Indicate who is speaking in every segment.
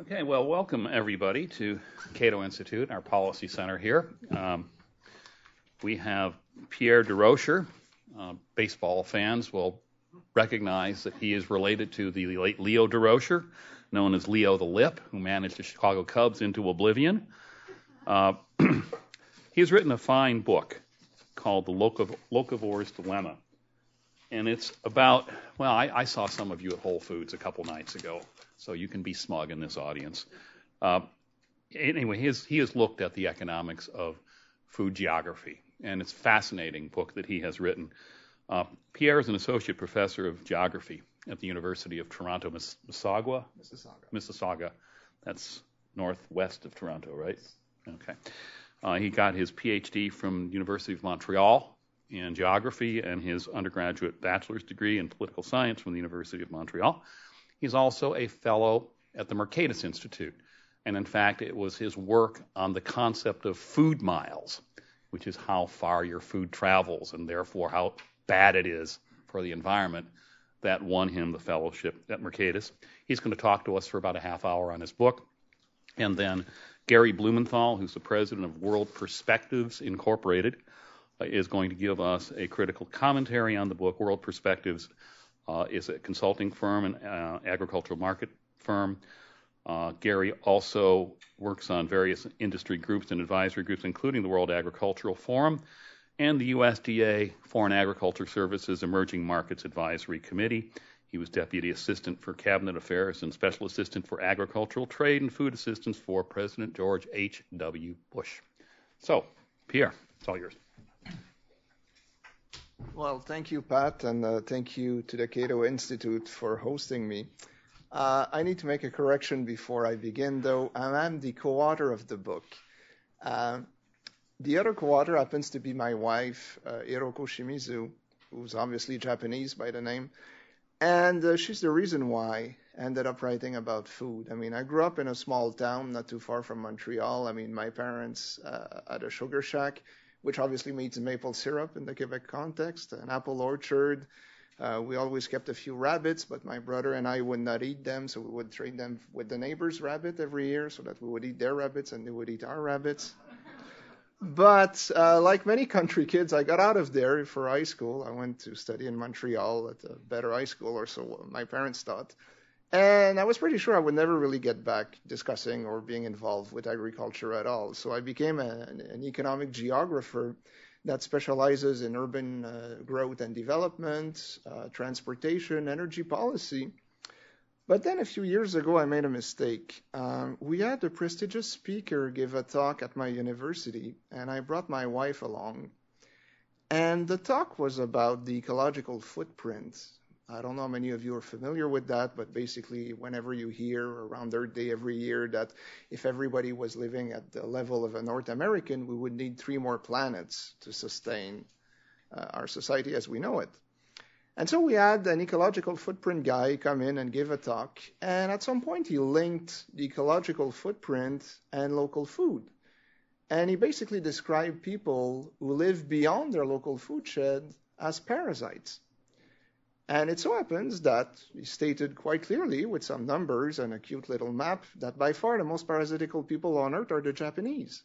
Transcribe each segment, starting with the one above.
Speaker 1: Okay, well, welcome everybody to Cato Institute, our policy center here. Um, we have Pierre Desrochers. Uh, baseball fans will recognize that he is related to the late Leo Durocher, known as Leo the Lip, who managed the Chicago Cubs into oblivion. Uh, he's written a fine book called The Locav- Locavore's Dilemma. And it's about, well, I, I, saw some of you at Whole Foods a couple nights ago, so you can be smug in this audience. Uh, anyway, he has, he has looked at the economics of food geography, and it's a fascinating book that he has written. Uh, Pierre is an associate professor of geography at the University of Toronto, Mississauga.
Speaker 2: Mississauga.
Speaker 1: Mississauga. That's northwest of Toronto, right? Okay. Uh, he got his PhD from University of Montreal in geography and his undergraduate bachelor's degree in political science from the University of Montreal. He's also a fellow at the Mercatus Institute. And in fact, it was his work on the concept of food miles, which is how far your food travels and therefore how bad it is for the environment, that won him the fellowship at Mercatus. He's going to talk to us for about a half hour on his book. And then Gary Blumenthal, who's the president of World Perspectives Incorporated, is going to give us a critical commentary on the book. World Perspectives is a consulting firm and uh, agricultural market firm. Uh, Gary also works on various industry groups and advisory groups, including the World Agricultural Forum and the USDA Foreign Agriculture Services Emerging Markets Advisory Committee. He was Deputy Assistant for Cabinet Affairs and Special Assistant for Agricultural Trade and Food Assistance for President George H.W. Bush. So, Pierre, it's all yours.
Speaker 2: Well, thank you, Pat, and uh, thank you to the Cato Institute for hosting me. Uh, I need to make a correction before I begin, though. I am the co author of the book. Uh, the other co author happens to be my wife, Hiroko Shimizu, who's obviously Japanese by the name. And she's the reason why I ended up writing about food. I mean, I grew up in a small town not too far from Montreal. I mean, my parents had a sugar shack which obviously means maple syrup in the Quebec context, an apple orchard. Uh, we always kept a few rabbits, but my brother and I would not eat them, so we would trade them with the neighbor's rabbit every year so that we would eat their rabbits and they would eat our rabbits. But uh, like many country kids, I got out of there for high school. I went to study in Montreal at a better high school, or so my parents thought. And I was pretty sure I would never really get back discussing or being involved with agriculture at all. So I became a, an economic geographer that specializes in urban uh, growth and development, uh, transportation, energy policy. But then a few years ago, I made a mistake. Um, we had a prestigious speaker give a talk at my university, and I brought my wife along. And the talk was about the ecological footprint I don't know how many of you are familiar with that, but basically, whenever you hear around Earth Day every year that if everybody was living at the level of a North American, we would need three more planets to sustain uh, our society as we know it. And so we had an ecological footprint guy come in and give a talk, and at some point he linked the ecological footprint and local food. And he basically described people who live beyond their local food shed as parasites. And it so happens that he stated quite clearly with some numbers and a cute little map that by far the most parasitical people on earth are the Japanese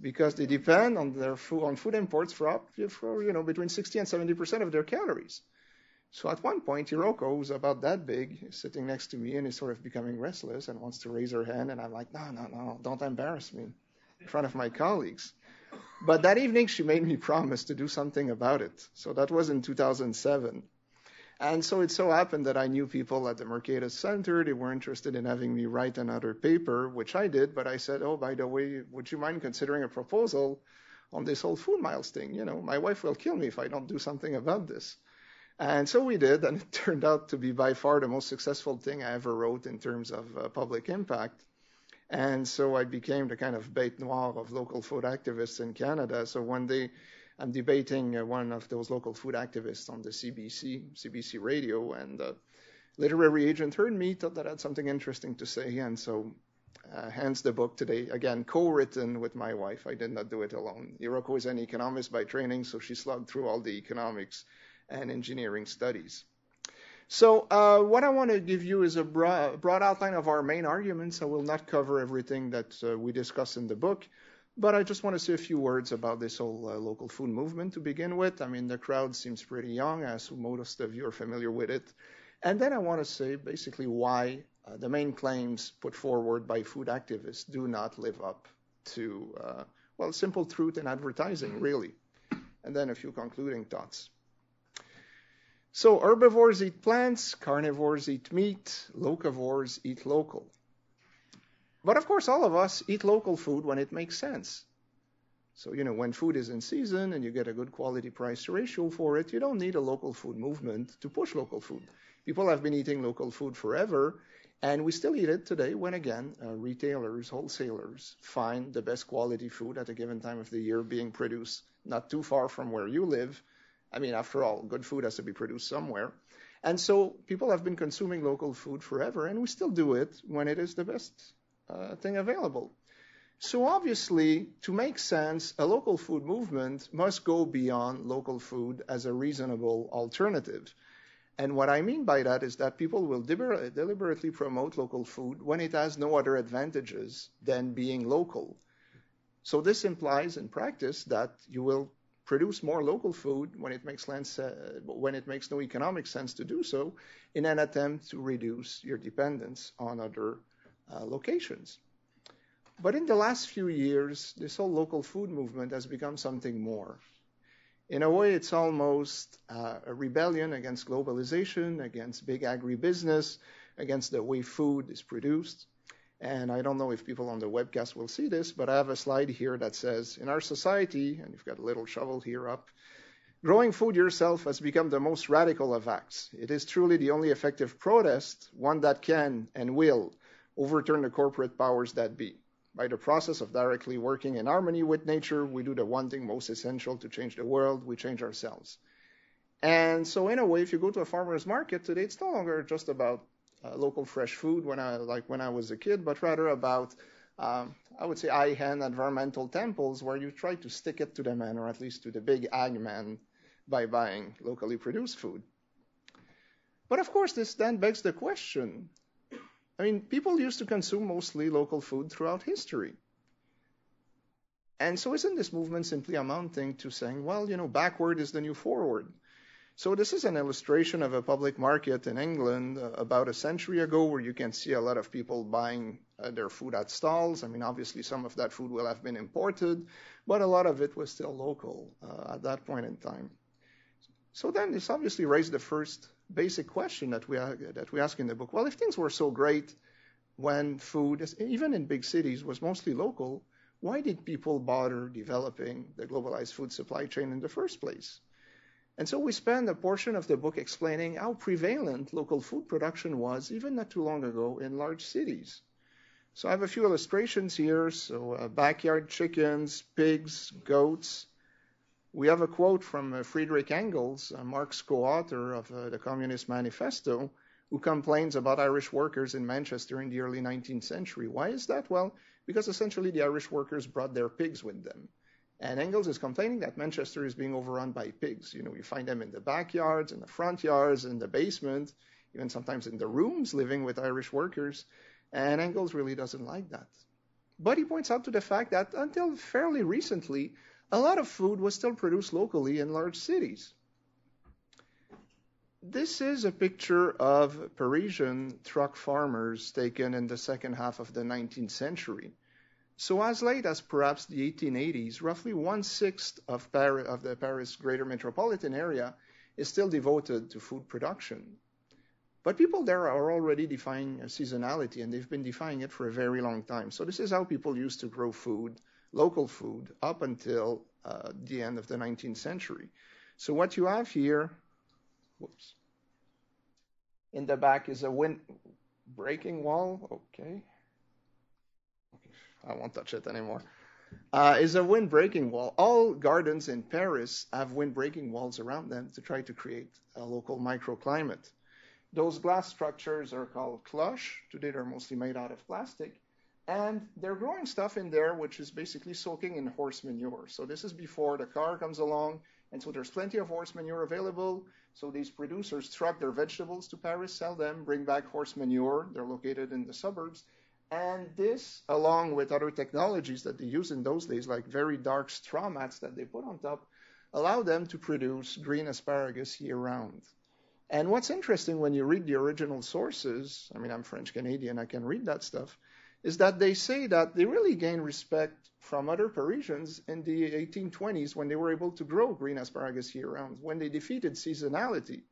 Speaker 2: because they depend on their food, on food imports for up for you know between 60 and 70 percent of their calories. So at one point, Hiroko, who's about that big, is sitting next to me and is sort of becoming restless and wants to raise her hand, and I'm like, no, no, no, don't embarrass me in front of my colleagues. But that evening, she made me promise to do something about it. So that was in 2007. And so it so happened that I knew people at the Mercatus Center. They were interested in having me write another paper, which I did. But I said, oh, by the way, would you mind considering a proposal on this whole food miles thing? You know, my wife will kill me if I don't do something about this. And so we did, and it turned out to be by far the most successful thing I ever wrote in terms of uh, public impact. And so I became the kind of bête noire of local food activists in Canada. So when they I'm debating uh, one of those local food activists on the CBC, CBC radio, and the literary agent heard me, thought that I had something interesting to say, and so uh, hence the book today. Again, co-written with my wife. I did not do it alone. Hiroko is an economist by training, so she slugged through all the economics and engineering studies. So uh, what I want to give you is a broad, broad, outline of our main arguments. I will not cover everything that uh, we discuss in the book, but I just want to say a few words about this whole uh, local food movement to begin with. I mean, the crowd seems pretty young, as most of you are familiar with it. And then I want to say basically why uh, the main claims put forward by food activists do not live up to, uh, well, simple truth in advertising, really. And then a few concluding thoughts. So herbivores eat plants, carnivores eat meat, locavores eat local. But of course, all of us eat local food when it makes sense. So, you know, when food is in season and you get a good quality price ratio for it, you don't need a local food movement to push local food. People have been eating local food forever, and we still eat it today when, again, uh, retailers, wholesalers find the best quality food at a given time of the year being produced not too far from where you live. I mean, after all, good food has to be produced somewhere. And so people have been consuming local food forever, and we still do it when it is the best uh, thing available. So obviously, to make sense, a local food movement must go beyond local food as a reasonable alternative. And what I mean by that is that people will deliber- deliberately promote local food when it has no other advantages than being local. So this implies in practice that you will produce more local food when it makes sense, uh, when it makes no economic sense to do so, in an attempt to reduce your dependence on other locations. But in the last few years, this whole local food movement has become something more. In a way, it's almost uh, a rebellion against globalization, against big agribusiness, against the way food is produced. And I don't know if people on the webcast will see this, but I have a slide here that says, in our society, and you've got a little shovel here up, growing food yourself has become the most radical of acts. It is truly the only effective protest, one that can and will overturn the corporate powers that be. By the process of directly working in harmony with nature, we do the one thing most essential to change the world, we change ourselves. And so, in a way, if you go to a farmer's market today, it's no longer just about uh, local fresh food when I like when I was a kid, but rather about um, I would say high-end environmental temples where you try to stick it to the man, or at least to the big ag man, by buying locally produced food. But of course, this then begs the question: I mean, people used to consume mostly local food throughout history. And so isn't this movement simply amounting to saying, well, you know, backward is the new forward? So this is an illustration of a public market in England uh, about a century ago where you can see a lot of people buying uh, their food at stalls. I mean, obviously some of that food will have been imported, but a lot of it was still local uh, at that point in time. So then this obviously raised the first basic question that we, that we ask in the book. Well, if things were so great when food, even in big cities, was mostly local, why did people bother developing the globalized food supply chain in the first place? And so we spend a portion of the book explaining how prevalent local food production was even not too long ago in large cities. So I have a few illustrations here. So uh, backyard chickens, pigs, goats. We have a quote from uh, Friedrich Engels, uh, Marx's co-author of uh, the Communist Manifesto, who complains about Irish workers in Manchester in the early 19th century. Why is that? Well, because essentially the Irish workers brought their pigs with them. And Engels is complaining that Manchester is being overrun by pigs. You know, you find them in the backyards, in the front yards, in the basement, even sometimes in the rooms living with Irish workers. And Engels really doesn't like that. But he points out to the fact that until fairly recently, a lot of food was still produced locally in large cities. This is a picture of Parisian truck farmers taken in the second half of the 19th century. So as late as perhaps the 1880s, roughly one-sixth of, Paris, of the Paris greater metropolitan area is still devoted to food production. But people there are already defining seasonality, and they've been defining it for a very long time. So this is how people used to grow food, local food, up until uh, the end of the 19th century. So what you have here, whoops, in the back is a wind breaking wall. Okay. I won't touch it anymore, uh, is a wind-breaking wall. All gardens in Paris have wind-breaking walls around them to try to create a local microclimate. Those glass structures are called cloches. Today they're mostly made out of plastic. And they're growing stuff in there which is basically soaking in horse manure. So this is before the car comes along. And so there's plenty of horse manure available. So these producers truck their vegetables to Paris, sell them, bring back horse manure. They're located in the suburbs. And this, along with other technologies that they use in those days, like very dark straw mats that they put on top, allow them to produce green asparagus year round. And what's interesting when you read the original sources, I mean, I'm French Canadian, I can read that stuff, is that they say that they really gained respect from other Parisians in the 1820s when they were able to grow green asparagus year round, when they defeated seasonality.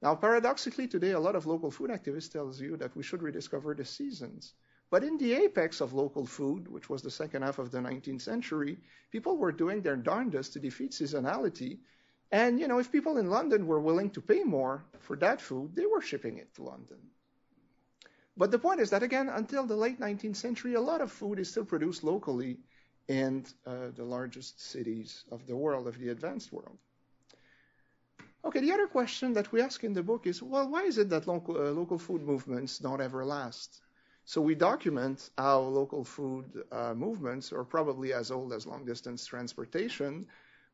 Speaker 2: Now, paradoxically, today, a lot of local food activists tells you that we should rediscover the seasons. But in the apex of local food, which was the second half of the 19th century, people were doing their darndest to defeat seasonality. And, you know, if people in London were willing to pay more for that food, they were shipping it to London. But the point is that, again, until the late 19th century, a lot of food is still produced locally in uh, the largest cities of the world, of the advanced world. Okay, the other question that we ask in the book is well, why is it that local, uh, local food movements don't ever last? So we document how local food uh, movements are probably as old as long distance transportation,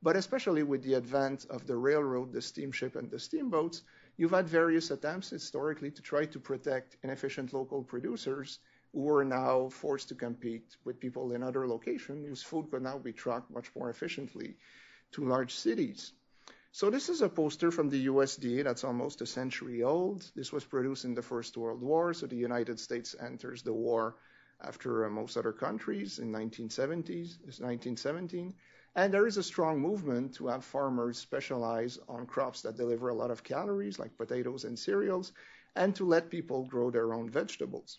Speaker 2: but especially with the advent of the railroad, the steamship, and the steamboats, you've had various attempts historically to try to protect inefficient local producers who are now forced to compete with people in other locations whose food could now be trucked much more efficiently to large cities. So this is a poster from the USDA that's almost a century old. This was produced in the First World War, so the United States enters the war after uh, most other countries in 1970s, 1917. And there is a strong movement to have farmers specialize on crops that deliver a lot of calories, like potatoes and cereals, and to let people grow their own vegetables.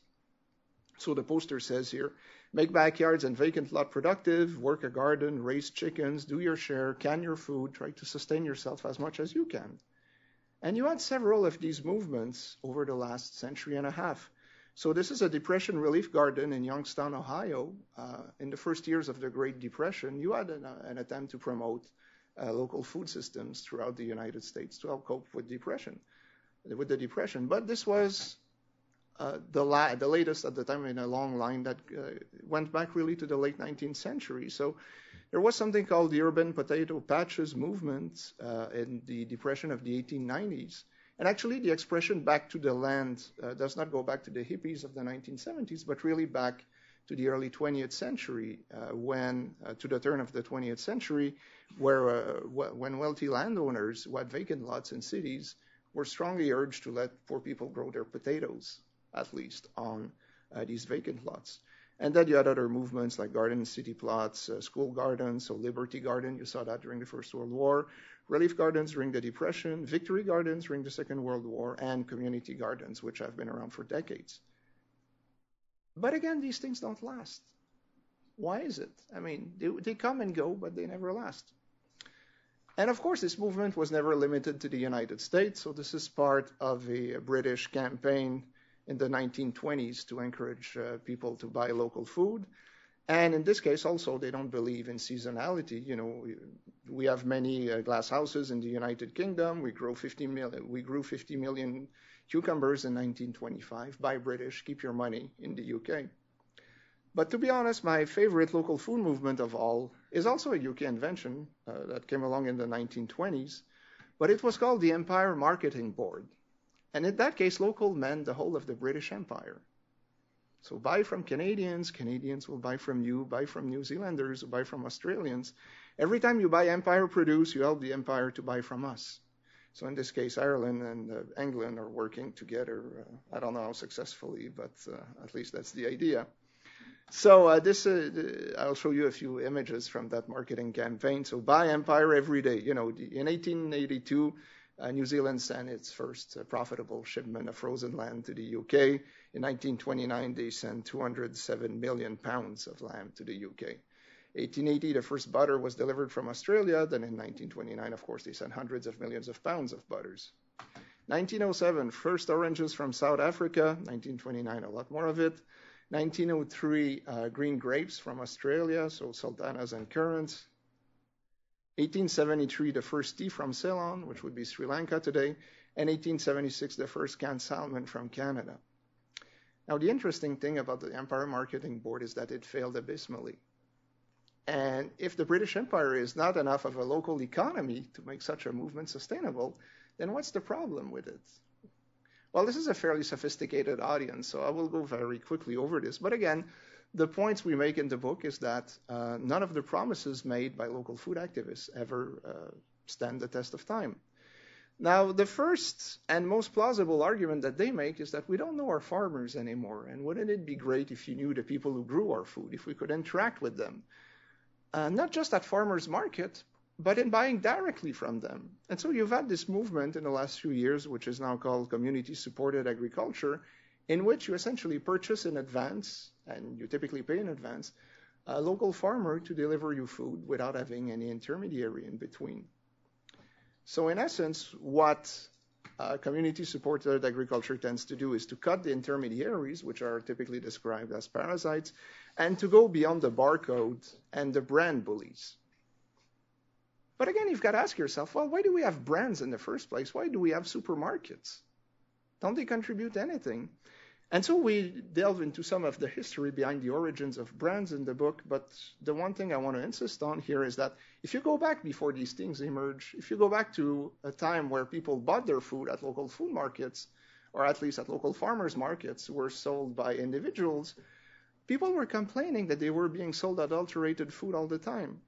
Speaker 2: So the poster says here, Make backyards and vacant lot productive, work a garden, raise chickens, do your share, can your food, try to sustain yourself as much as you can. And you had several of these movements over the last century and a half. So this is a depression relief garden in Youngstown, Ohio. Uh, in the first years of the Great Depression, you had an, uh, an attempt to promote uh, local food systems throughout the United States to help cope with depression, with the depression. But this was uh, the, la- the, latest at the time in a long line that uh, went back really to the late 19th century. So there was something called the urban potato patches movement uh, in the depression of the 1890s. And actually, the expression back to the land uh, does not go back to the hippies of the 1970s, but really back to the early 20th century, uh, when to the turn of the 20th century, where when wealthy landowners who had vacant lots in cities were strongly urged to let poor people grow their potatoes at least, on uh, these vacant lots. And then you had other movements like garden city plots, uh, school gardens, so Liberty Garden, you saw that during the First World War, relief gardens during the Depression, victory gardens during the Second World War, and community gardens, which have been around for decades. But again, these things don't last. Why is it? I mean, they, they come and go, but they never last. And of course, this movement was never limited to the United States, so this is part of a British campaign in the 1920s to encourage uh, people to buy local food. And in this case, also, they don't believe in seasonality. You know, we, have many uh, glass houses in the United Kingdom. We grow 50 million. We grew 50 million cucumbers in 1925. Buy British, keep your money in the UK. But to be honest, my favorite local food movement of all is also a UK invention uh, that came along in the 1920s. But it was called the Empire Marketing Board. And in that case, local meant the whole of the British Empire. So buy from Canadians, Canadians will buy from you, buy from New Zealanders, buy from Australians. Every time you buy Empire produce, you help the Empire to buy from us. So in this case, Ireland and uh, England are working together. Uh, I don't know how successfully, but uh, at least that's the idea. So uh, this, uh, I'll show you a few images from that marketing campaign. So buy Empire every day. You know, in 1882, uh, New Zealand sent its first uh, profitable shipment of frozen lamb to the UK. In 1929, they sent 207 million pounds of lamb to the UK. 1880, the first butter was delivered from Australia. Then in 1929, of course, they sent hundreds of millions of pounds of butters. 1907, first oranges from South Africa. 1929, a lot more of it. 1903, uh, green grapes from Australia, so sultanas and currants. 1873, the first tea from Ceylon, which would be Sri Lanka today, and 1876, the first canned salmon from Canada. Now, the interesting thing about the Empire Marketing Board is that it failed abysmally. And if the British Empire is not enough of a local economy to make such a movement sustainable, then what's the problem with it? Well, this is a fairly sophisticated audience, so I will go very quickly over this. But again, the points we make in the book is that uh, none of the promises made by local food activists ever uh, stand the test of time. Now, the first and most plausible argument that they make is that we don't know our farmers anymore, and wouldn't it be great if you knew the people who grew our food, if we could interact with them? Uh, not just at farmers market, but in buying directly from them. And so you've had this movement in the last few years, which is now called community supported agriculture, in which you essentially purchase in advance, and you typically pay in advance, a local farmer to deliver you food without having any intermediary in between. So in essence, what uh, community supported agriculture tends to do is to cut the intermediaries, which are typically described as parasites, and to go beyond the barcode and the brand bullies. But again, you've got to ask yourself, well, why do we have brands in the first place? Why do we have supermarkets? Don't they contribute anything? And so we delve into some of the history behind the origins of brands in the book. But the one thing I want to insist on here is that if you go back before these things emerge, if you go back to a time where people bought their food at local food markets, or at least at local farmers markets, were sold by individuals, people were complaining that they were being sold adulterated food all the time.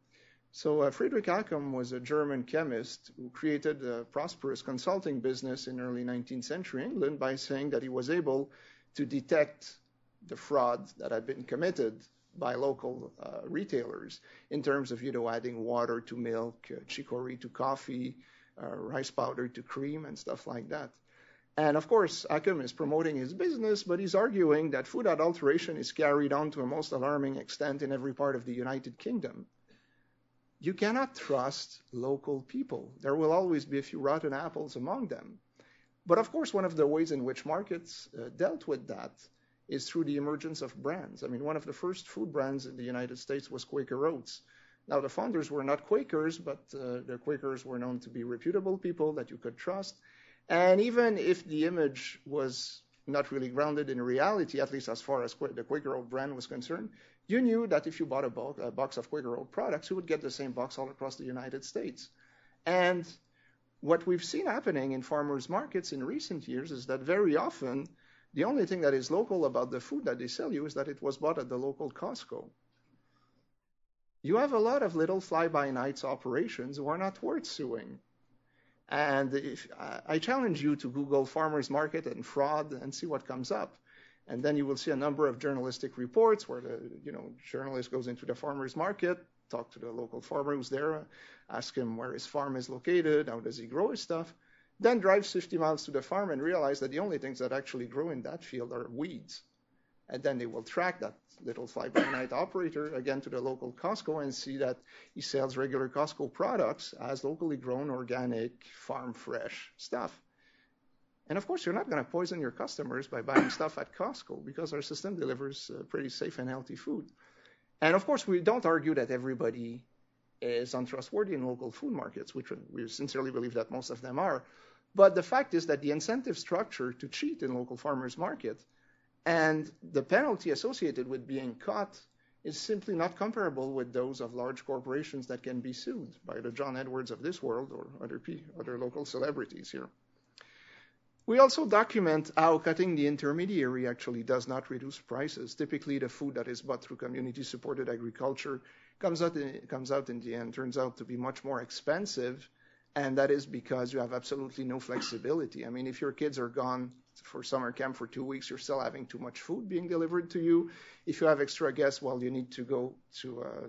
Speaker 2: So uh, Friedrich Accum was a German chemist who created a prosperous consulting business in early 19th century England by saying that he was able to detect the fraud that had been committed by local uh, retailers in terms of you know adding water to milk, uh, chicory to coffee, uh, rice powder to cream, and stuff like that. And of course, Accum is promoting his business, but he's arguing that food adulteration is carried on to a most alarming extent in every part of the United Kingdom. You cannot trust local people. There will always be a few rotten apples among them. But of course, one of the ways in which markets uh, dealt with that is through the emergence of brands. I mean, one of the first food brands in the United States was Quaker Oats. Now, the founders were not Quakers, but uh, the Quakers were known to be reputable people that you could trust. And even if the image was not really grounded in reality, at least as far as the Quaker Oat brand was concerned, you knew that if you bought a, a box of Quaker Oat products, you would get the same box all across the United States. And what we've seen happening in farmers markets in recent years is that very often the only thing that is local about the food that they sell you is that it was bought at the local Costco. You have a lot of little fly-by-nights operations who are not worth suing. And if, I challenge you to Google farmers market and fraud and see what comes up. And then you will see a number of journalistic reports where the you know journalist goes into the farmers market, talk to the local farmer who's there, ask him where his farm is located, how does he grow his stuff, then drives 50 miles to the farm and realize that the only things that actually grow in that field are weeds. And then they will track that little fly-by-night operator again to the local Costco and see that he sells regular Costco products as locally grown, organic, farm fresh stuff. And of course, you're not going to poison your customers by buying stuff at Costco because our system delivers uh, pretty safe and healthy food. And of course, we don't argue that everybody is untrustworthy in local food markets, which we sincerely believe that most of them are. But the fact is that the incentive structure to cheat in local farmers market and the penalty associated with being caught is simply not comparable with those of large corporations that can be sued by the John Edwards of this world or other, other local celebrities here. We also document how cutting the intermediary actually does not reduce prices. Typically, the food that is bought through community-supported agriculture comes out, in, comes out in the end, turns out to be much more expensive, and that is because you have absolutely no flexibility. I mean, if your kids are gone for summer camp for two weeks, you're still having too much food being delivered to you. If you have extra guests, well, you need to go to uh,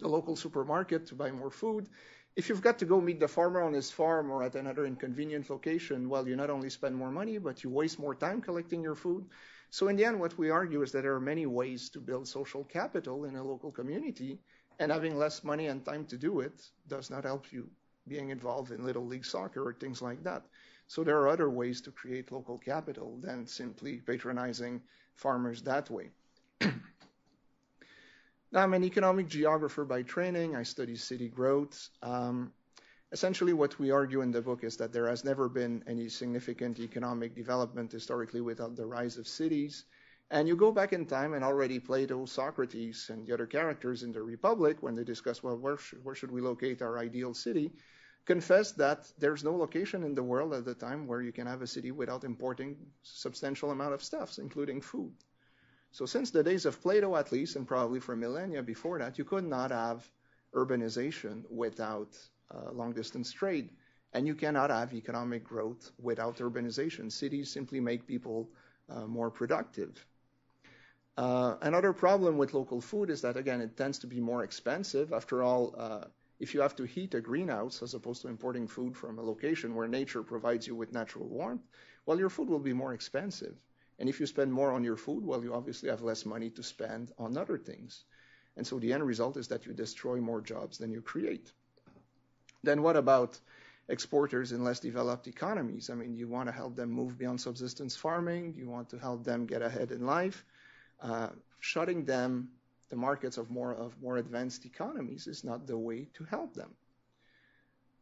Speaker 2: the local supermarket to buy more food if you've got to go meet the farmer on his farm or at another inconvenient location, well, you not only spend more money, but you waste more time collecting your food. So in the end, what we argue is that there are many ways to build social capital in a local community, and having less money and time to do it does not help you being involved in little league soccer or things like that. So there are other ways to create local capital than simply patronizing farmers that way. I'm an economic geographer by training. I study city growth. Um, essentially, what we argue in the book is that there has never been any significant economic development historically without the rise of cities. And you go back in time, and already Plato, Socrates, and the other characters in the Republic, when they discuss, well, where, sh- where should we locate our ideal city, confess that there's no location in the world at the time where you can have a city without importing substantial amount of stuffs, including food. So since the days of Plato, at least, and probably for millennia before that, you could not have urbanization without uh, long-distance trade. And you cannot have economic growth without urbanization. Cities simply make people uh, more productive. Uh, another problem with local food is that, again, it tends to be more expensive. After all, uh, if you have to heat a greenhouse as opposed to importing food from a location where nature provides you with natural warmth, well, your food will be more expensive. And if you spend more on your food, well, you obviously have less money to spend on other things. And so the end result is that you destroy more jobs than you create. Then what about exporters in less developed economies? I mean, you want to help them move beyond subsistence farming, you want to help them get ahead in life. Uh, shutting them the markets of more of more advanced economies is not the way to help them.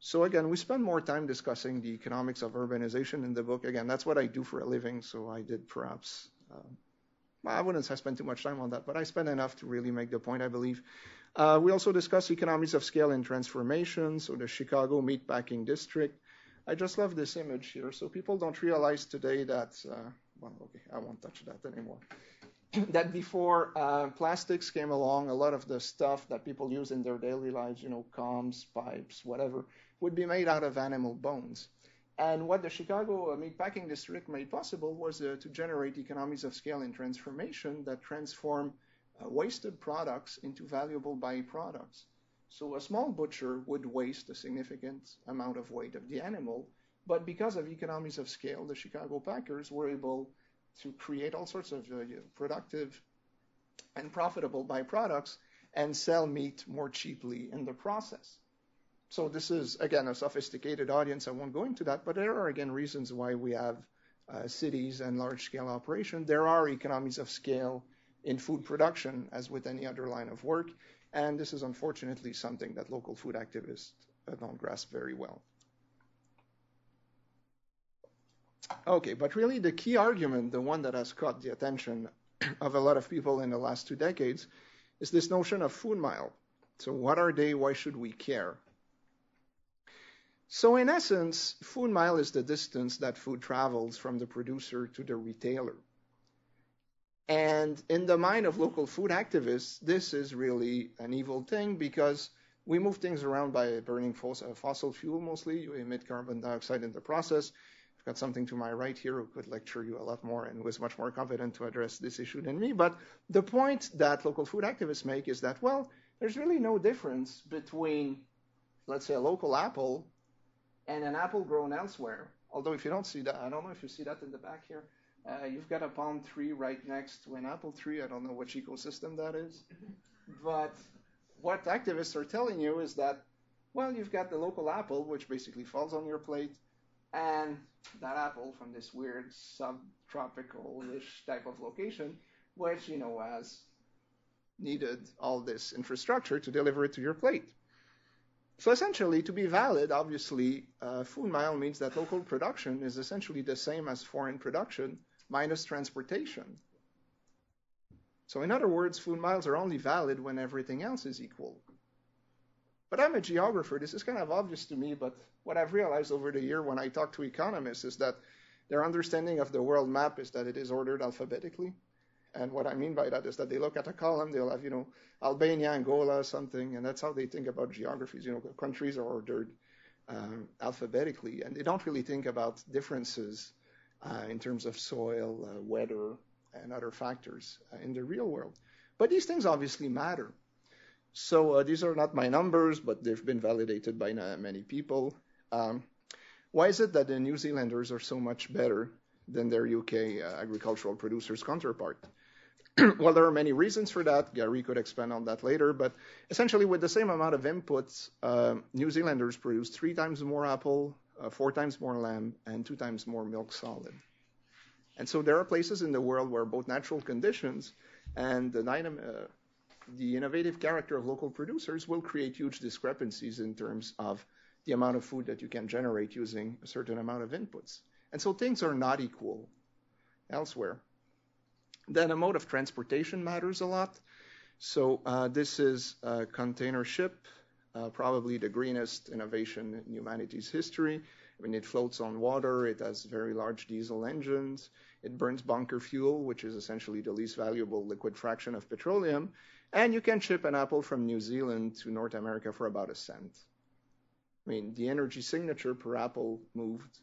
Speaker 2: So again, we spend more time discussing the economics of urbanization in the book. Again, that's what I do for a living, so I did perhaps. Uh, I wouldn't spent too much time on that, but I spent enough to really make the point, I believe. Uh, we also discuss economies of scale and transformation, so the Chicago meatpacking district. I just love this image here, so people don't realize today that, uh, well, okay, I won't touch that anymore. that before uh, plastics came along, a lot of the stuff that people use in their daily lives, you know, combs, pipes, whatever, would be made out of animal bones. And what the Chicago meatpacking district made possible was uh, to generate economies of scale and transformation that transform uh, wasted products into valuable byproducts. So a small butcher would waste a significant amount of weight of the animal, but because of economies of scale, the Chicago packers were able to create all sorts of uh, productive and profitable byproducts and sell meat more cheaply in the process. So this is, again, a sophisticated audience. I won't go into that, but there are, again, reasons why we have uh, cities and large-scale operation. There are economies of scale in food production, as with any other line of work, and this is unfortunately something that local food activists uh, don't grasp very well. Okay, but really the key argument, the one that has caught the attention of a lot of people in the last two decades, is this notion of food mile. So what are they? Why should we care? So in essence, food mile is the distance that food travels from the producer to the retailer. And in the mind of local food activists, this is really an evil thing because we move things around by burning fossil fuel mostly. You emit carbon dioxide in the process got something to my right here who could lecture you a lot more and was much more competent to address this issue than me. But the point that local food activists make is that, well, there's really no difference between, let's say, a local apple and an apple grown elsewhere. Although if you don't see that, I don't know if you see that in the back here. Uh, you've got a palm tree right next to an apple tree. I don't know which ecosystem that is. But what activists are telling you is that, well, you've got the local apple, which basically falls on your plate, and that apple from this weird subtropical-ish type of location, which, you know, has needed all this infrastructure to deliver it to your plate. So essentially, to be valid, obviously, uh, food mile means that local production is essentially the same as foreign production minus transportation. So in other words, food miles are only valid when everything else is equal. But I'm a geographer. This is kind of obvious to me, but what I've realized over the year when I talk to economists is that their understanding of the world map is that it is ordered alphabetically. And what I mean by that is that they look at a column, they'll have, you know, Albania, Angola, something, and that's how they think about geographies. You know, countries are ordered um, alphabetically, and they don't really think about differences uh, in terms of soil, uh, weather, and other factors uh, in the real world. But these things obviously matter. So uh, these are not my numbers, but they've been validated by many people. Um, why is it that the New Zealanders are so much better than their UK uh, agricultural producers counterpart? well, there are many reasons for that. Gary could expand on that later, but essentially, with the same amount of inputs, uh, New Zealanders produce three times more apple, uh, four times more lamb, and two times more milk solid. And so there are places in the world where both natural conditions and the dynam- uh, the innovative character of local producers will create huge discrepancies in terms of the amount of food that you can generate using a certain amount of inputs. And so things are not equal elsewhere. Then a mode of transportation matters a lot. So uh, this is a container ship, uh, probably the greenest innovation in humanity's history. I mean, it floats on water. It has very large diesel engines. It burns bunker fuel, which is essentially the least valuable liquid fraction of petroleum. And you can ship an apple from New Zealand to North America for about a cent. I mean, the energy signature per apple moved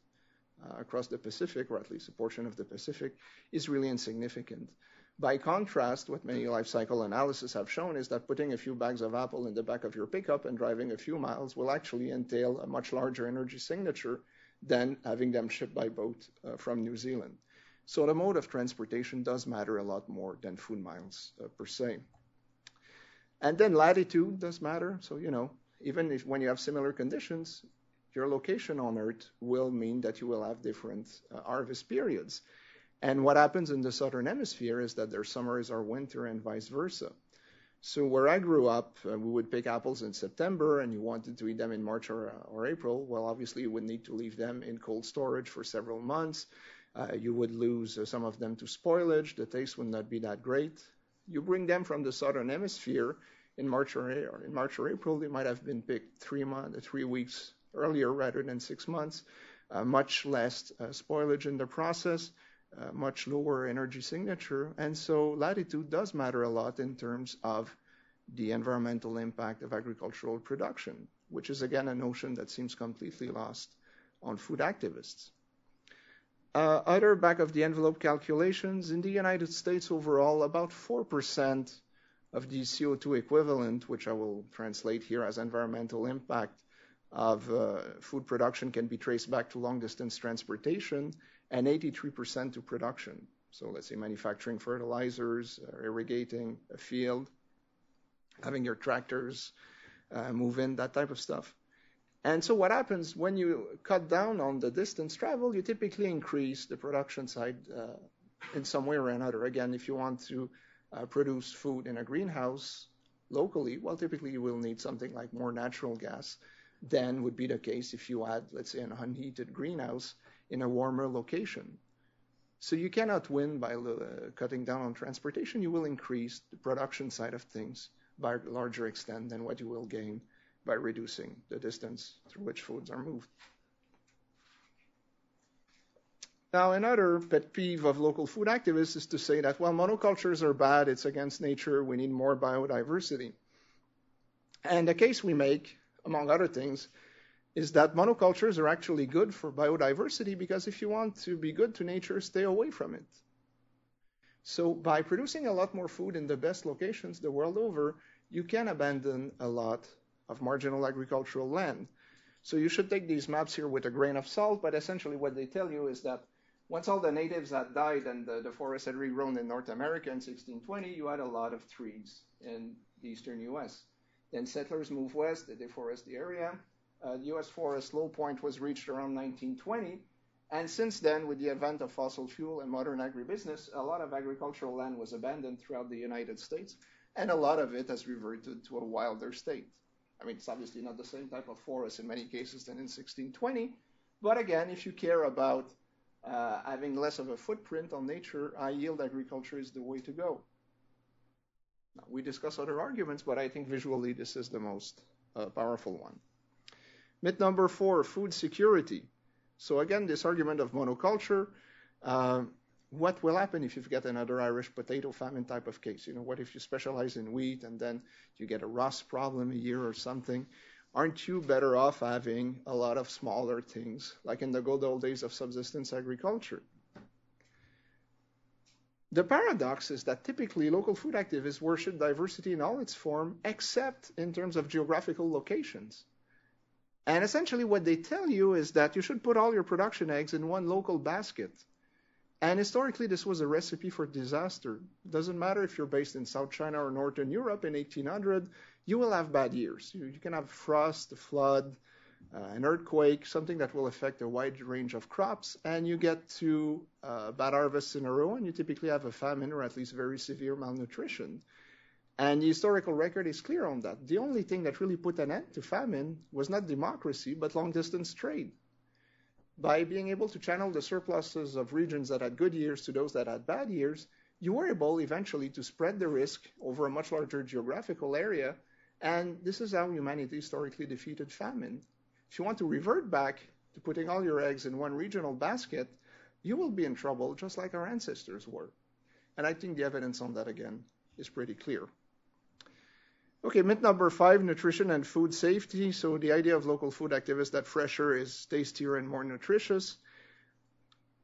Speaker 2: uh, across the Pacific, or at least a portion of the Pacific, is really insignificant. By contrast, what many life cycle analyses have shown is that putting a few bags of apple in the back of your pickup and driving a few miles will actually entail a much larger energy signature than having them shipped by boat uh, from New Zealand. So the mode of transportation does matter a lot more than food miles uh, per se. And then latitude does matter. So, you know, even if when you have similar conditions, your location on Earth will mean that you will have different uh, harvest periods. And what happens in the southern hemisphere is that their summers are winter and vice versa. So where I grew up, uh, we would pick apples in September, and you wanted to eat them in March or, uh, or April. Well, obviously, you would need to leave them in cold storage for several months. Uh, you would lose uh, some of them to spoilage. The taste would not be that great. You bring them from the southern hemisphere in March or, in March or April. They might have been picked three weeks earlier rather than six months. Uh, much less uh, spoilage in the process uh, much lower energy signature. And so latitude does matter a lot in terms of the environmental impact of agricultural production, which is again a notion that seems completely lost on food activists. Other back of the envelope calculations in the United States overall, about 4% of the CO2 equivalent, which I will translate here as environmental impact of uh, food production, can be traced back to long distance transportation and 83% to production. So let's say manufacturing fertilizers, uh, irrigating a field, having your tractors uh, move in, that type of stuff. And so what happens when you cut down on the distance travel, you typically increase the production side in some way or another. Again, if you want to produce food in a greenhouse locally, well, typically you will need something like more natural gas than would be the case if you had, let's say, an unheated greenhouse in a warmer location. So you cannot win by uh, cutting down on transportation. You will increase the production side of things by a larger extent than what you will gain by reducing the distance through which foods are moved. Now, another pet peeve of local food activists is to say that, well, monocultures are bad, it's against nature, we need more biodiversity. And the case we make, among other things, is that monocultures are actually good for biodiversity because if you want to be good to nature, stay away from it. So by producing a lot more food in the best locations the world over, you can abandon a lot of marginal agricultural land. So you should take these maps here with a grain of salt, but essentially what they tell you is that once all the natives had died and the, the forest had regrown in North America in 1620, you had a lot of trees in the eastern US. Then settlers moved west, they deforest the area, uh, the U.S. forest low point was reached around 1920. And since then, with the advent of fossil fuel and modern agribusiness, a lot of agricultural land was abandoned throughout the United States, and a lot of it has reverted to a wilder state. I mean, it's obviously not the same type of forest in many cases than in 1620, but again, if you care about uh, having less of a footprint on nature, high yield agriculture is the way to go. Now, we discuss other arguments, but I think visually this is the most uh, powerful one. Myth number four, food security. So again, this argument of monoculture, uh, what will happen if you get another Irish potato famine type of case? You know, what if you specialize in wheat and then you get a rust problem a year or something? Aren't you better off having a lot of smaller things, like in the good old days of subsistence agriculture? The paradox is that typically local food activists worship diversity in all its form, except in terms of geographical locations. And essentially, what they tell you is that you should put all your production eggs in one local basket. And historically, this was a recipe for disaster. Doesn't matter if you're based in South China or Northern Europe in 1800, you will have bad years. You, you can have frost, a flood, uh, an earthquake, something that will affect a wide range of crops, and you get to uh, bad harvests in a row, and you typically have a famine or at least very severe malnutrition. And the historical record is clear on that. The only thing that really put an end to famine was not democracy, but long distance trade. By being able to channel the surpluses of regions that had good years to those that had bad years, you were able eventually to spread the risk over a much larger geographical area. And this is how humanity historically defeated famine. If you want to revert back to putting all your eggs in one regional basket, you will be in trouble just like our ancestors were. And I think the evidence on that again is pretty clear. Okay, myth number five, nutrition and food safety. So the idea of local food activists that fresher is tastier and more nutritious.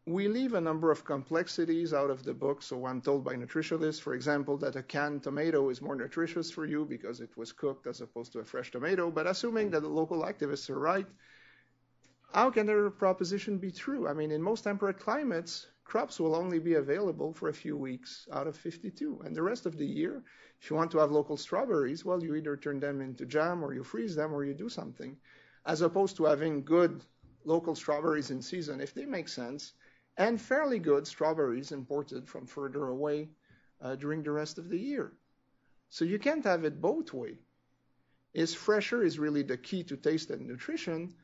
Speaker 2: We leave a number of complexities out of the book. So I'm told by nutritionists, for example, that a canned tomato is more nutritious for you because it was cooked as opposed to a fresh tomato. But assuming that the local activists are right, how can their proposition be true? I mean, in most temperate climates, crops will only be available for a few weeks out of 52. And the rest of the year, if you want to have local strawberries, well, you either turn them into jam or you freeze them or you do something, as opposed to having good local strawberries in season, if they make sense, and fairly good strawberries imported from further away uh, during the rest of the year. So you can't have it both way. Is fresher is really the key to taste and nutrition.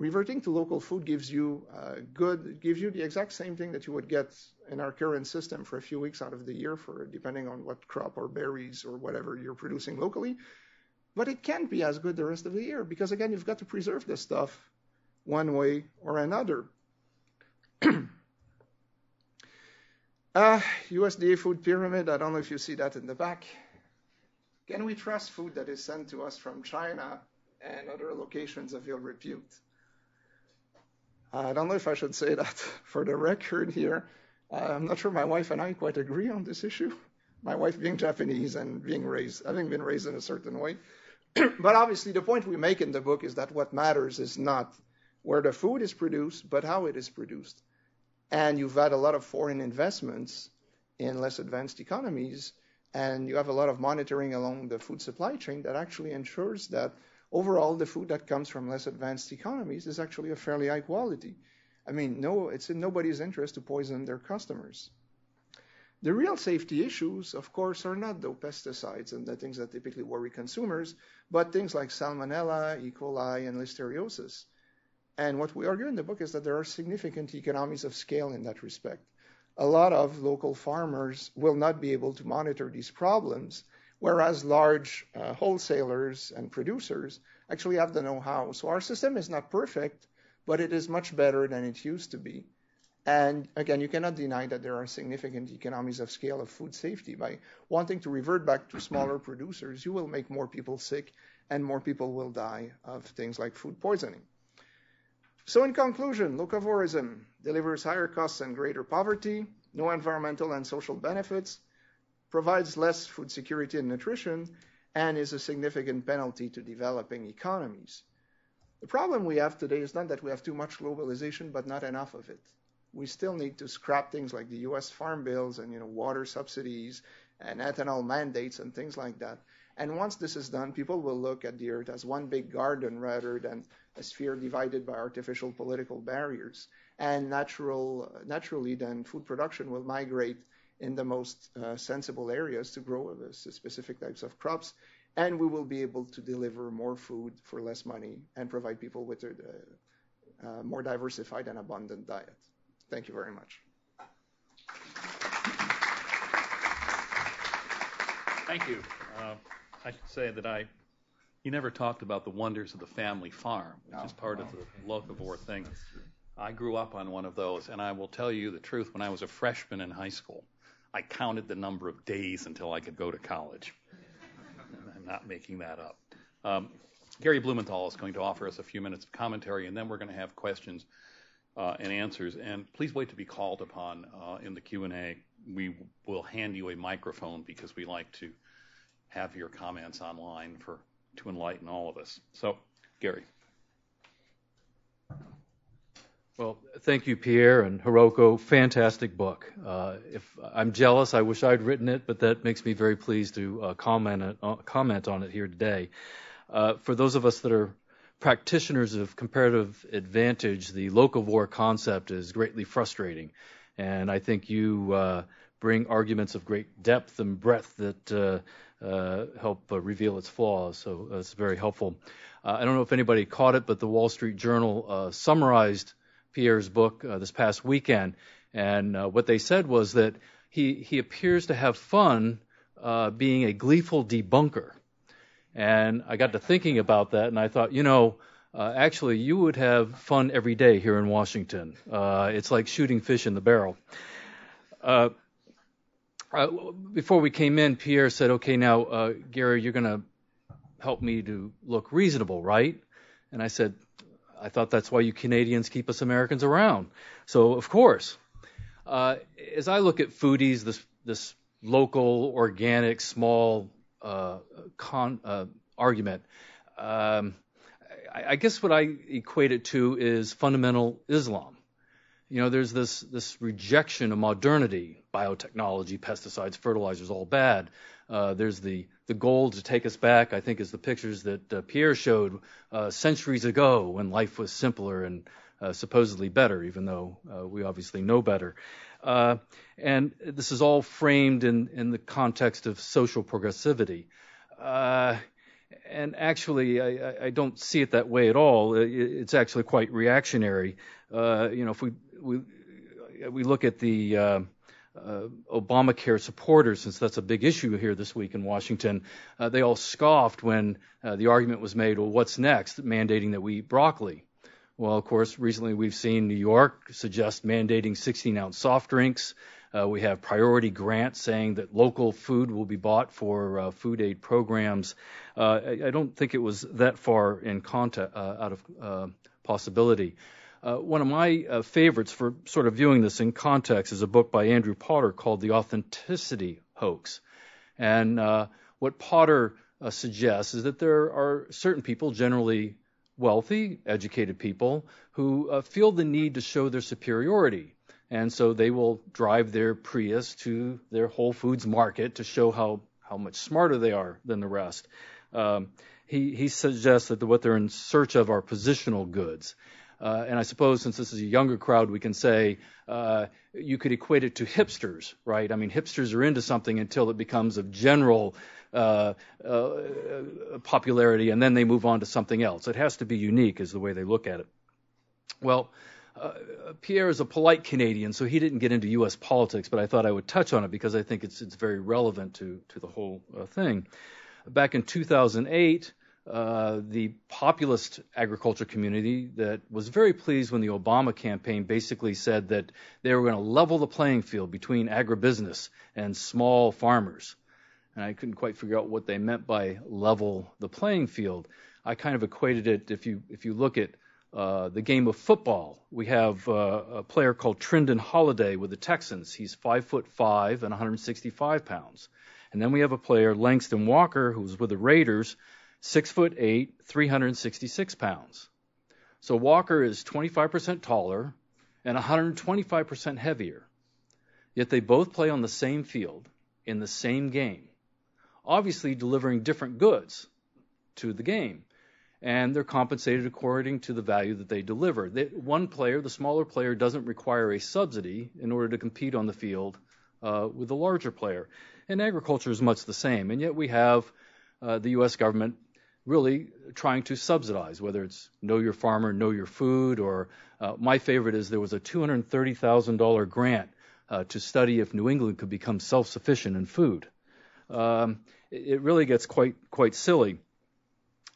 Speaker 2: Reverting to local food gives you uh, gives you the exact same thing that you would get in our current system for a few weeks out of the year, depending on what crop or berries or whatever you're producing locally. But it can't be as good the rest of the year because again, you've got to preserve this stuff one way or another. uh, USDA food pyramid. I don't know if you see that in the back. Can we trust food that is sent to us from China and other locations of ill repute? I don't know if I should say that for the record here. Uh, I'm not sure my wife and I quite agree on this issue. My wife being Japanese and being raised, having been raised in a certain way. but obviously, the point we make in the book is that what matters is not where the food is produced, but how it is produced. And you've had a lot of foreign investments in less advanced economies, and you have a lot of monitoring along the food supply chain that actually ensures that overall the food that comes from less advanced economies is actually of fairly high quality. I mean, no, it's in nobody's interest to poison their customers. The real safety issues, of course, are not the pesticides and the things that typically worry consumers, but things like salmonella, E. coli, and listeriosis. And what we argue in the book is that there are significant economies of scale in that respect. A lot of local farmers will not be able to monitor these problems, whereas large uh, wholesalers and producers actually have the know-how. So our system is not perfect, but it is much better than it used to be. And again, you cannot deny that there are significant economies of scale of food safety. By wanting to revert back to smaller producers, you will make more people sick and more people will die of things like food poisoning. So in conclusion, locavorism delivers higher costs and greater poverty, no environmental and social benefits, provides less food security and nutrition, and is a significant penalty to developing economies. The problem we have today is not that we have too much globalization, but not enough of it. We still need to scrap things like the U.S. farm bills and you know water subsidies and ethanol mandates and things like that. And once this is done, people will look at the earth as one big garden rather than a sphere divided by artificial political barriers. And natural, naturally, then food production will migrate in the most uh, sensible areas to grow uh, specific types of crops, and we will be able to deliver more food for less money and provide people with a uh, more diversified and abundant diet. Thank you very much.
Speaker 1: Thank you. Uh, I should say that I he never talked about the wonders of the family farm, which no, is part no. of the locavore thing. I grew up on one of those, and I will tell you the truth. When I was a freshman in high school, I counted the number of days until I could go to college. I'm not making that up. Um, Gary Blumenthal is going to offer us a few minutes of commentary, and then we're going to have questions uh, and answers. And please wait to be called upon uh, in the Q&A. We will hand you a microphone because we like to have your comments online for to enlighten all of us. So, Gary.
Speaker 3: Well, thank you, Pierre and Hiroko. Fantastic book. Uh, if I'm jealous, I wish I'd written it, but that makes me very pleased to uh, comment, uh, comment on it here today. Uh, for those of us that are practitioners of comparative advantage, the locavore concept is greatly frustrating, and I think you uh, bring arguments of great depth and breadth that uh, help reveal its flaws. So it's very helpful. I don't know if anybody caught it, but the Wall Street Journal summarized Pierre's book uh, this past weekend, and uh, what they said was that he he appears to have fun uh, being a gleeful debunker. And I got to thinking about that, and I thought, you know, uh, actually, you would have fun every day here in Washington. Uh, it's like shooting fish in the barrel. Uh, before we came in, Pierre said, "Okay, now, Gary, you're going to help me to look reasonable, right?" And I said, "I thought that's why you Canadians keep us Americans around." So, of course, uh, as I look at foodies, this this local, organic, small uh, con, uh, argument. Um, I, I guess what I equate it to is fundamental Islam. You know, there's this this rejection of modernity, biotechnology, pesticides, fertilizers, all bad. Uh, there's the the goal to take us back. I think is the pictures that uh, Pierre showed uh, centuries ago when life was simpler and supposedly better, even though we obviously know better. And this is all framed in in the context of social progressivity and actually, I, I, don't see it that way at all. It's actually quite reactionary. Uh, you know, if we we we look at the uh, Obamacare supporters, since that's a big issue here this week in Washington, uh, they all scoffed when uh, the argument was made, well, what's next? Mandating that we eat broccoli. Well, of course, recently we've seen New York suggest mandating 16 ounce soft drinks. Uh, we have priority grants saying that local food will be bought for uh, food aid programs. Uh, I, I, don't think it was that far in context, uh, out of uh, possibility. Uh, one of my favorites for sort of viewing this in context is a book by Andrew Potter called The Authenticity Hoax. And what Potter suggests is that there are certain people, generally wealthy, educated people, who feel the need to show their superiority and so they will drive their Prius to their Whole Foods market to show how, how much smarter they are than the rest. Um, he, he suggests that what they're in search of are positional goods. Uh, and I suppose since this is a younger crowd, we can say uh, you could equate it to hipsters, right? I mean, hipsters are into something until it becomes of general uh, uh popularity, and then they move on to something else. It has to be unique, is the way they look at it. Well, uh, Pierre is a polite Canadian, so he didn't get into U.S. politics, but I thought I would touch on it because I think it's it's very relevant to to the whole uh, thing. Back in 2008, uh, the populist agriculture community that was very pleased when the Obama campaign basically said that they were going to level the playing field between agribusiness and small farmers. And I couldn't quite figure out what they meant by level the playing field. I kind of equated it if you if you look at uh, the game of football. We have uh, a player called Trindon Holliday with the Texans. He's five foot five and 165 pounds. And then we have a player, Langston Walker, who's with the Raiders, six foot eight, 366 pounds. So Walker is 25% taller and 125% heavier. Yet they both play on the same field in the same game, obviously delivering different goods to the game and they're compensated according to the value that they deliver. They, one player, the smaller player, doesn't require a subsidy in order to compete on the field uh, with the larger player. And agriculture is much the same, and yet we have uh, the U.S. government really trying to subsidize, whether it's Know Your Farmer, Know Your Food, or uh, my favorite is there was a $230,000 grant uh, to study if New England could become self-sufficient in food. Um, it, really gets quite quite silly.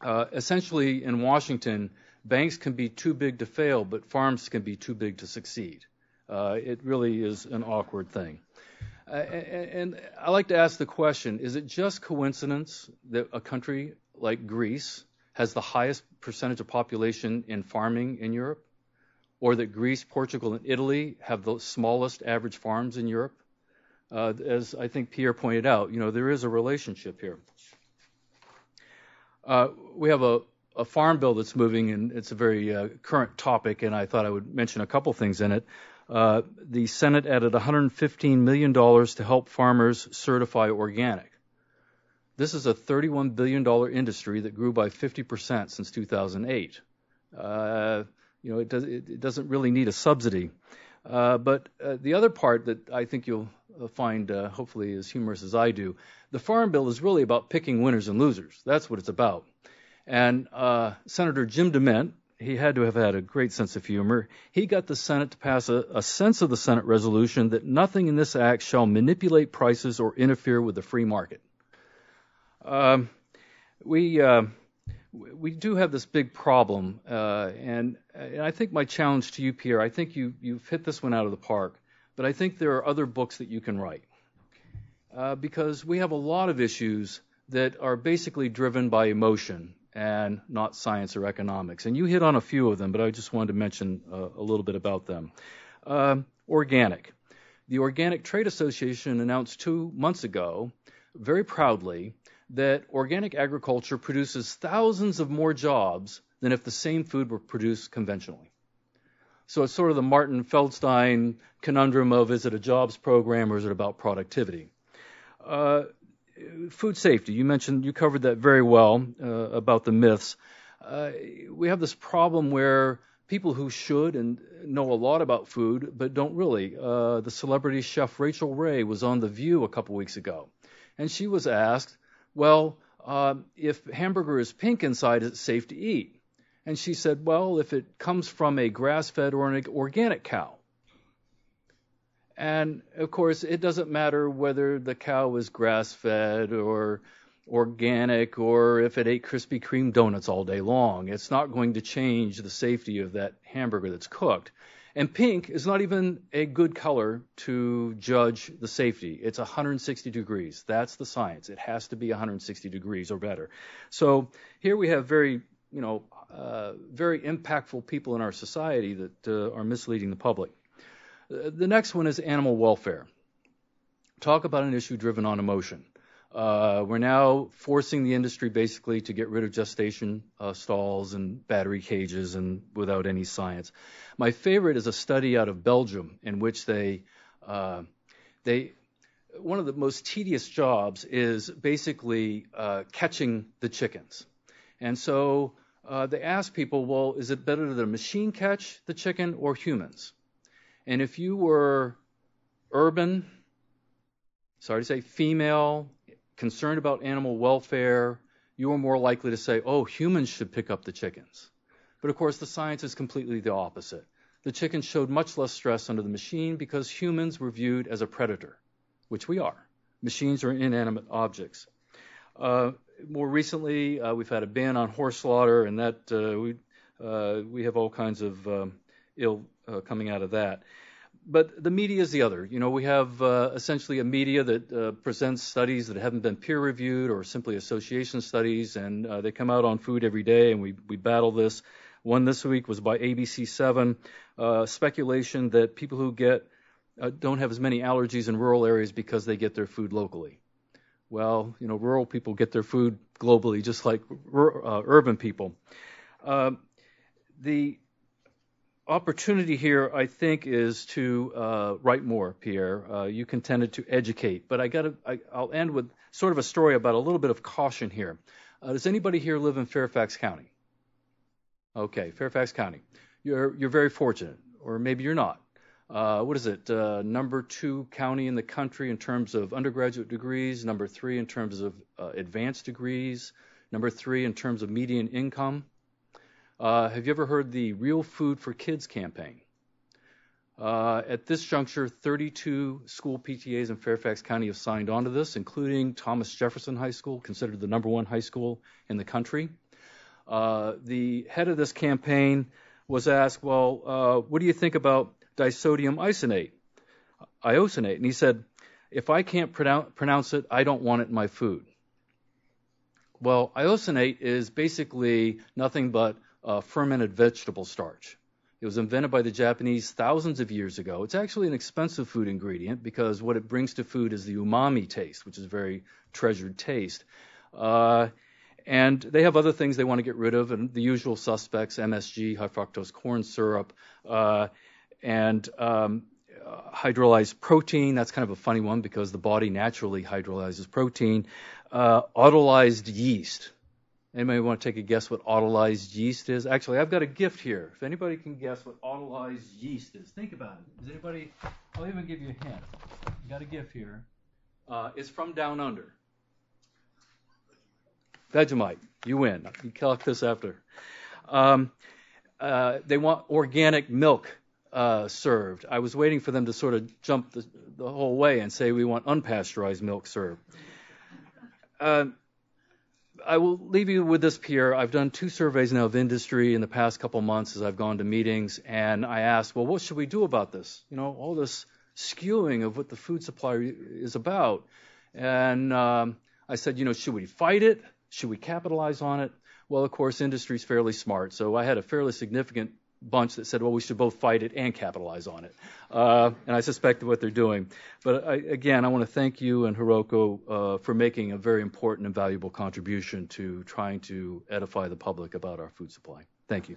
Speaker 3: Uh, essentially, in Washington, banks can be too big to fail, but farms can be too big to succeed. Uh, it really is an awkward thing. Uh, and I like to ask the question is it just coincidence that a country like Greece has the highest percentage of population in farming in Europe? Or that Greece, Portugal, and Italy have the smallest average farms in Europe? Uh, as I think Pierre pointed out, you know, there is a relationship here. Uh, we have a, a, farm bill that's moving, and it's a very uh, current topic, and I thought I would mention a couple things in it. Uh, the Senate added $115 million to help farmers certify organic. This is a $31 billion industry that grew by 50% since 2008. Uh, you know, it, does, it, doesn't really need a subsidy. Uh, but uh, the other part that I think you'll find hopefully as humorous as I do the Farm Bill is really about picking winners and losers. That's what it's about. And uh, Senator Jim DeMint he had to have had a great sense of humor. He got the Senate to pass a, a sense of the Senate resolution that nothing in this act shall manipulate prices or interfere with the free market. Um, we uh, we do have this big problem, uh, and, and, I think my challenge to you, Pierre, I think you you've hit this one out of the park, but I think there are other books that you can write uh, because we have a lot of issues that are basically driven by emotion and not science or economics. And you hit on a few of them, but I just wanted to mention uh, a little bit about them. Uh, organic. The Organic Trade Association announced two months ago, very proudly, that organic agriculture produces thousands of more jobs than if the same food were produced conventionally. So it's sort of the Martin Feldstein conundrum of is it a jobs program or is it about productivity? Uh, food safety. You mentioned you covered that very well uh, about the myths. Uh, we have this problem where people who should and know a lot about food but don't really. Uh, the celebrity chef Rachael Ray was on The View a couple weeks ago, and she was asked, "Well, uh, if hamburger is pink inside, is it safe to eat?" And she said, "Well, if it comes from a grass-fed or an organic cow." And of course, it doesn't matter whether the cow is grass fed or organic or if it ate Krispy Kreme donuts all day long. It's not going to change the safety of that hamburger that's cooked. And pink is not even a good color to judge the safety. It's 160 degrees. That's the science. It has to be 160 degrees or better. So here we have very, you know, uh, very impactful people in our society that uh, are misleading the public. The next one is animal welfare. Talk about an issue driven on emotion. Uh, we're now forcing the industry basically to get rid of gestation uh, stalls and battery cages and without any science. My favorite is a study out of Belgium in which they uh, they one of the most tedious jobs is basically uh, catching the chickens, and so uh, they ask people, well, is it better that a machine catch the chicken or humans? And if you were urban, sorry to say, female, concerned about animal welfare, you are more likely to say, oh, humans should pick up the chickens. But of course, the science is completely the opposite. The chickens showed much less stress under the machine because humans were viewed as a predator, which we are. Machines are inanimate objects. Uh, more recently, uh, we've had a ban on horse slaughter, and that uh, we uh, we have all kinds of um, ill uh, coming out of that. But the media is the other. You know, we have uh, essentially a media that uh, presents studies that haven't been peer reviewed or simply association studies, and uh, they come out on food every day, and we, we battle this. One this week was by ABC7, uh, speculation that people who get uh, don't have as many allergies in rural areas because they get their food locally. Well, you know, rural people get their food globally, just like uh, urban people. the opportunity here, I think, is to uh, write more, Pierre. Uh, you contended to educate, but I got I'll end with sort of a story about a little bit of caution here. Uh, does anybody here live in Fairfax County? Okay, Fairfax County. You're you're very fortunate, or maybe you're not. Uh, what is it? Uh, number two county in the country in terms of undergraduate degrees. Number three in terms of uh, advanced degrees. Number three in terms of median income. Uh, have you ever heard the Real Food for Kids campaign? Uh, at this juncture, 32 school PTAs in Fairfax County have signed on to this, including Thomas Jefferson High School, considered the number one high school in the country. Uh, the head of this campaign was asked, Well, uh, what do you think about disodium isonate? Inosinate. And he said, If I can't pronounce it, I don't want it in my food. Well, inosinate is basically nothing but uh, fermented vegetable starch. It was invented by the Japanese thousands of years ago. It's actually an expensive food ingredient because what it brings to food is the umami taste, which is a very treasured taste. Uh, and they have other things they want to get rid of, and the usual suspects: MSG, high fructose corn syrup, uh, and um, uh, hydrolyzed protein. That's kind of a funny one because the body naturally hydrolyzes protein. Uh, autolyzed yeast. Anybody want to take a guess what autolyzed yeast is? Actually, I've got a gift here. If anybody can guess what autolyzed yeast is, think about it. Is anybody? I'll even give you a hint. I got a gift here. Uh, it's from down under. Vegemite. You win. You collect this after. Um, uh, they want organic milk uh, served. I was waiting for them to sort of jump the, the whole way and say we want unpasteurized milk served. Uh, I will leave you with this, Pierre. I've done two surveys now of industry in the past couple months as I've gone to meetings, and I asked, well, what should we do about this? You know, all this skewing of what the food supply is about. And um, I said, you know, should we fight it? Should we capitalize on it? Well, of course, industry is fairly smart, so I had a fairly significant bunch that said, well, we should both fight it and capitalize on it. Uh, and I suspect what they're doing. But I, again, I want to thank you and Hiroko uh, for making a very important and valuable contribution to trying to edify the public about our food supply. Thank you.